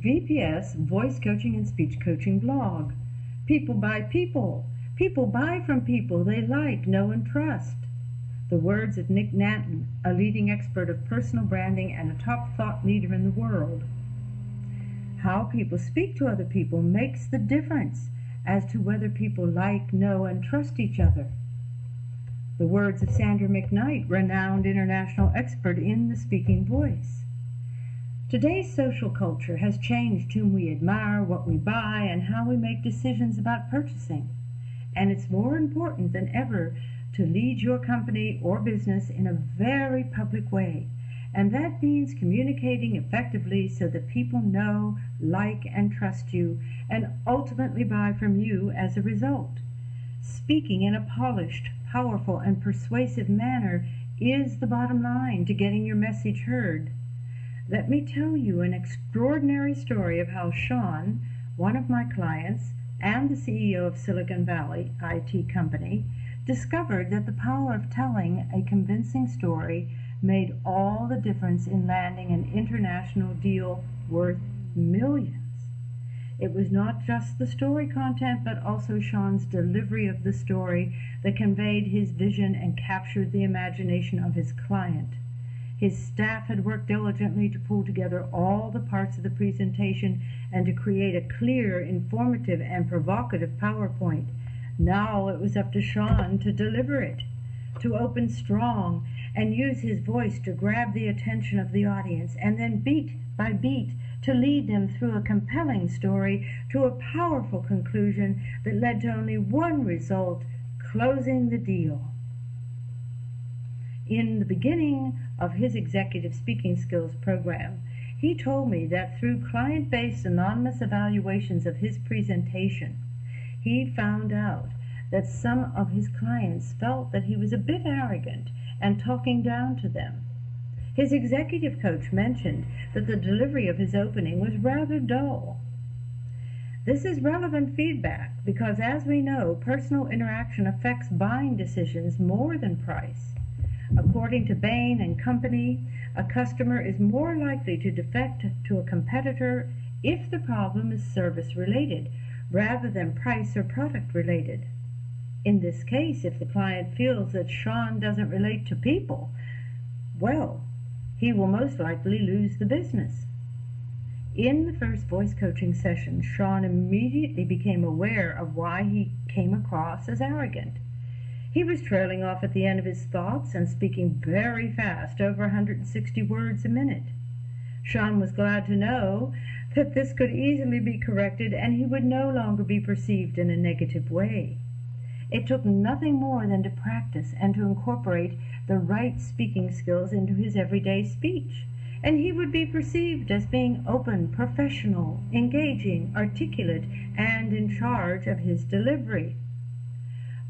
VPS Voice Coaching and Speech Coaching blog. People buy people. People buy from people they like, know, and trust. The words of Nick Nanton, a leading expert of personal branding and a top thought leader in the world. How people speak to other people makes the difference as to whether people like, know, and trust each other. The words of Sandra McKnight, renowned international expert in the speaking voice. Today's social culture has changed whom we admire, what we buy, and how we make decisions about purchasing. And it's more important than ever to lead your company or business in a very public way. And that means communicating effectively so that people know, like, and trust you, and ultimately buy from you as a result. Speaking in a polished, powerful, and persuasive manner is the bottom line to getting your message heard. Let me tell you an extraordinary story of how Sean, one of my clients and the CEO of Silicon Valley IT company, discovered that the power of telling a convincing story made all the difference in landing an international deal worth millions. It was not just the story content, but also Sean's delivery of the story that conveyed his vision and captured the imagination of his client. His staff had worked diligently to pull together all the parts of the presentation and to create a clear, informative, and provocative PowerPoint. Now it was up to Sean to deliver it, to open strong and use his voice to grab the attention of the audience, and then beat by beat to lead them through a compelling story to a powerful conclusion that led to only one result closing the deal. In the beginning of his executive speaking skills program, he told me that through client based anonymous evaluations of his presentation, he found out that some of his clients felt that he was a bit arrogant and talking down to them. His executive coach mentioned that the delivery of his opening was rather dull. This is relevant feedback because, as we know, personal interaction affects buying decisions more than price. According to Bain and Company, a customer is more likely to defect to a competitor if the problem is service related rather than price or product related. In this case, if the client feels that Sean doesn't relate to people, well, he will most likely lose the business. In the first voice coaching session, Sean immediately became aware of why he came across as arrogant. He was trailing off at the end of his thoughts and speaking very fast, over 160 words a minute. Sean was glad to know that this could easily be corrected and he would no longer be perceived in a negative way. It took nothing more than to practice and to incorporate the right speaking skills into his everyday speech, and he would be perceived as being open, professional, engaging, articulate, and in charge of his delivery.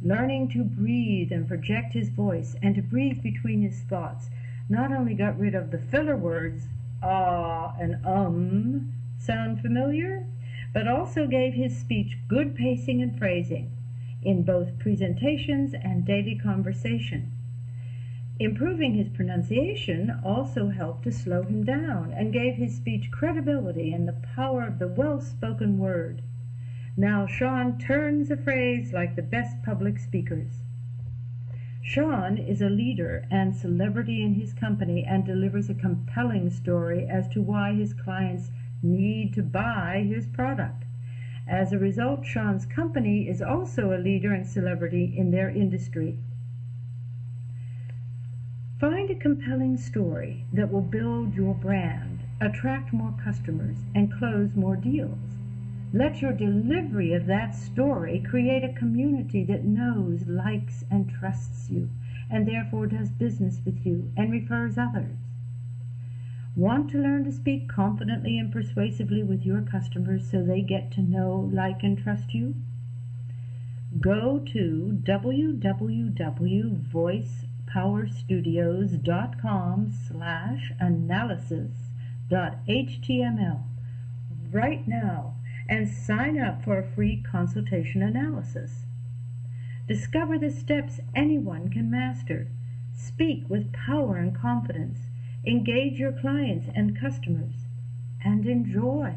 Learning to breathe and project his voice and to breathe between his thoughts not only got rid of the filler words ah and um sound familiar, but also gave his speech good pacing and phrasing in both presentations and daily conversation. Improving his pronunciation also helped to slow him down and gave his speech credibility and the power of the well spoken word. Now Sean turns a phrase like the best public speakers. Sean is a leader and celebrity in his company and delivers a compelling story as to why his clients need to buy his product. As a result, Sean's company is also a leader and celebrity in their industry. Find a compelling story that will build your brand, attract more customers, and close more deals. Let your delivery of that story create a community that knows, likes, and trusts you, and therefore does business with you and refers others. Want to learn to speak confidently and persuasively with your customers so they get to know, like, and trust you? Go to www.voicepowerstudios.com slash analysis.html right now and sign up for a free consultation analysis. Discover the steps anyone can master. Speak with power and confidence. Engage your clients and customers. And enjoy.